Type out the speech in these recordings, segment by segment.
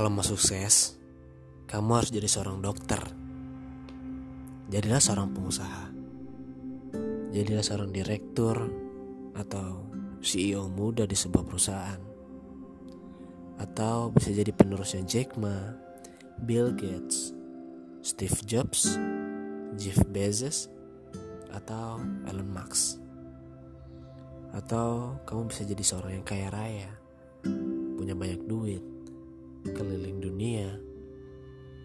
Kalau mau sukses, kamu harus jadi seorang dokter. Jadilah seorang pengusaha. Jadilah seorang direktur atau CEO muda di sebuah perusahaan. Atau bisa jadi penerusnya Jack Ma, Bill Gates, Steve Jobs, Jeff Bezos, atau Elon Musk. Atau kamu bisa jadi seorang yang kaya raya, punya banyak duit, keliling dunia,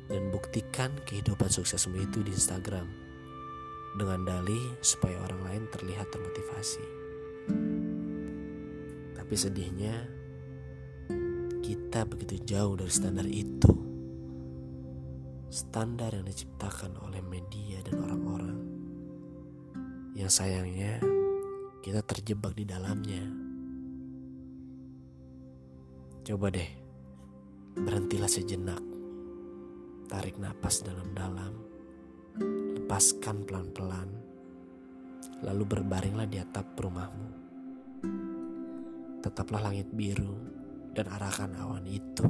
dan buktikan kehidupan suksesmu itu di Instagram dengan dalih supaya orang lain terlihat termotivasi. Tapi sedihnya, kita begitu jauh dari standar itu. Standar yang diciptakan oleh media dan orang-orang. Yang sayangnya, kita terjebak di dalamnya. Coba deh, Berhentilah sejenak. Tarik napas dalam-dalam. Lepaskan pelan-pelan. Lalu berbaringlah di atap rumahmu. Tetaplah langit biru dan arahkan awan itu.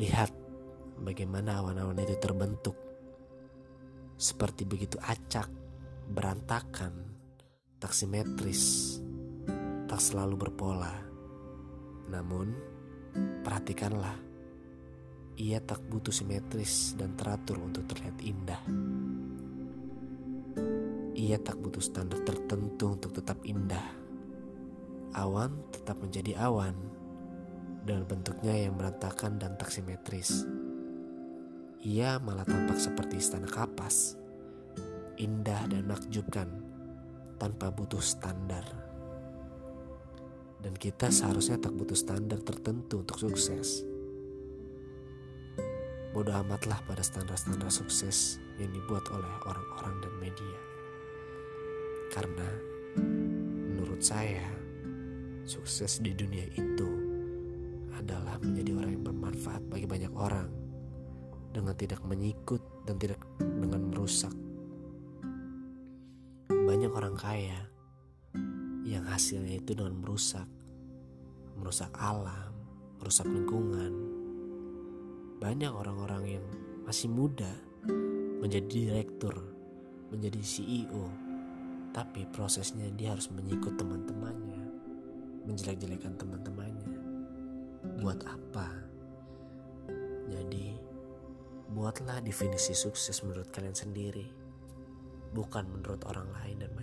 Lihat bagaimana awan-awan itu terbentuk. Seperti begitu acak, berantakan, tak simetris, tak selalu berpola. Namun, Perhatikanlah, ia tak butuh simetris dan teratur untuk terlihat indah. Ia tak butuh standar tertentu untuk tetap indah. Awan tetap menjadi awan dengan bentuknya yang berantakan dan tak simetris. Ia malah tampak seperti istana kapas, indah dan menakjubkan tanpa butuh standar dan kita seharusnya tak butuh standar tertentu untuk sukses. Bodoh amatlah pada standar-standar sukses yang dibuat oleh orang-orang dan media. Karena menurut saya, sukses di dunia itu adalah menjadi orang yang bermanfaat bagi banyak orang dengan tidak menyikut dan tidak dengan merusak. Banyak orang kaya yang hasilnya itu dengan merusak, merusak alam, merusak lingkungan. Banyak orang-orang yang masih muda menjadi direktur, menjadi CEO, tapi prosesnya dia harus menyikut teman-temannya, menjelek-jelekan teman-temannya. Buat apa? Jadi, buatlah definisi sukses menurut kalian sendiri, bukan menurut orang lain dan.